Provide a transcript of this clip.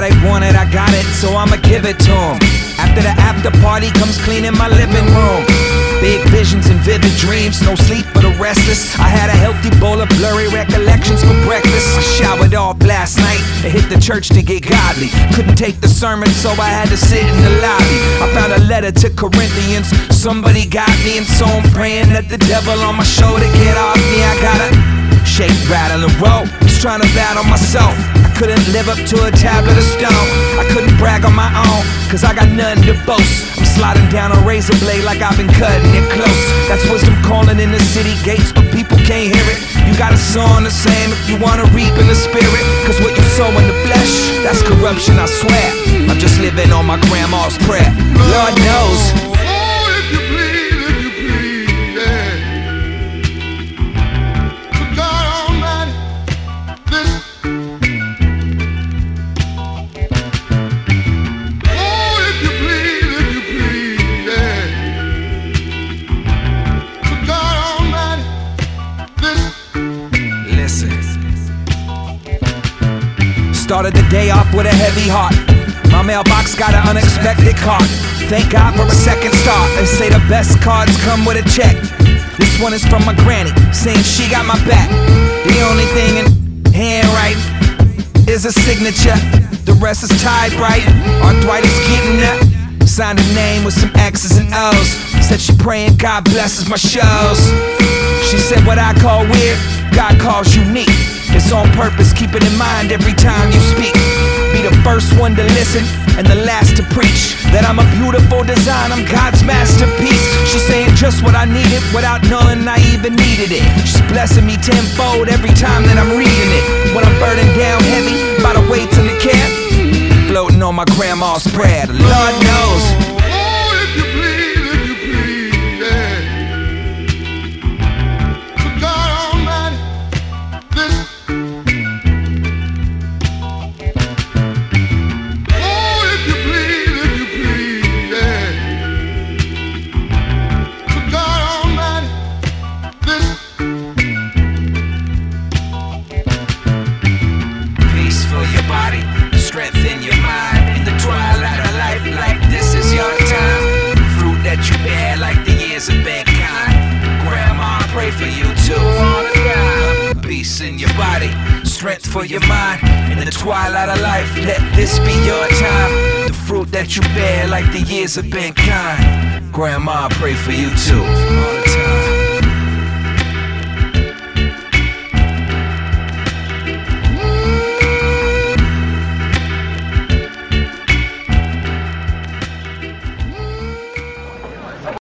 they want it, I got it, so I'ma give it to them. After the after party comes cleaning my living room. Big visions and vivid dreams, no sleep for the restless. I had a healthy bowl of blurry recollections for breakfast. I showered off last night and hit the church to get godly. Couldn't take the sermon, so I had to sit in the lobby. I found a letter to Corinthians, somebody got me, and so I'm praying that the devil on my shoulder get off me. I gotta shake, rattle, and roll. Just trying to battle myself. Couldn't live up to a tablet of stone. I couldn't brag on my own, cause I got nothing to boast. I'm sliding down a razor blade like I've been cutting it close. That's wisdom calling in the city gates, but people can't hear it. You got a song the same if you wanna reap in the spirit. Cause what you sow in the flesh, that's corruption, I swear. I'm just living on my grandma's prayer. Lord knows. Started the day off with a heavy heart. My mailbox got an unexpected card. Thank God for a second start. They say the best cards come with a check. This one is from my granny, saying she got my back. The only thing in handwriting is a signature. The rest is typewriting. Arthritis getting up. Signed her name with some X's and O's. Said she praying God blesses my shows. She said what I call weird, God calls unique. On purpose, keep it in mind every time you speak. Be the first one to listen and the last to preach. That I'm a beautiful design, I'm God's masterpiece. She's saying just what I needed without knowing I even needed it. She's blessing me tenfold every time that I'm reading it. When I'm burdened down heavy by the weights in the camp, floating on my grandma's. The Lord knows. Body, strength for your mind. In the twilight of life, let this be your time. The fruit that you bear, like the years have been kind. Grandma, I pray for you too. All the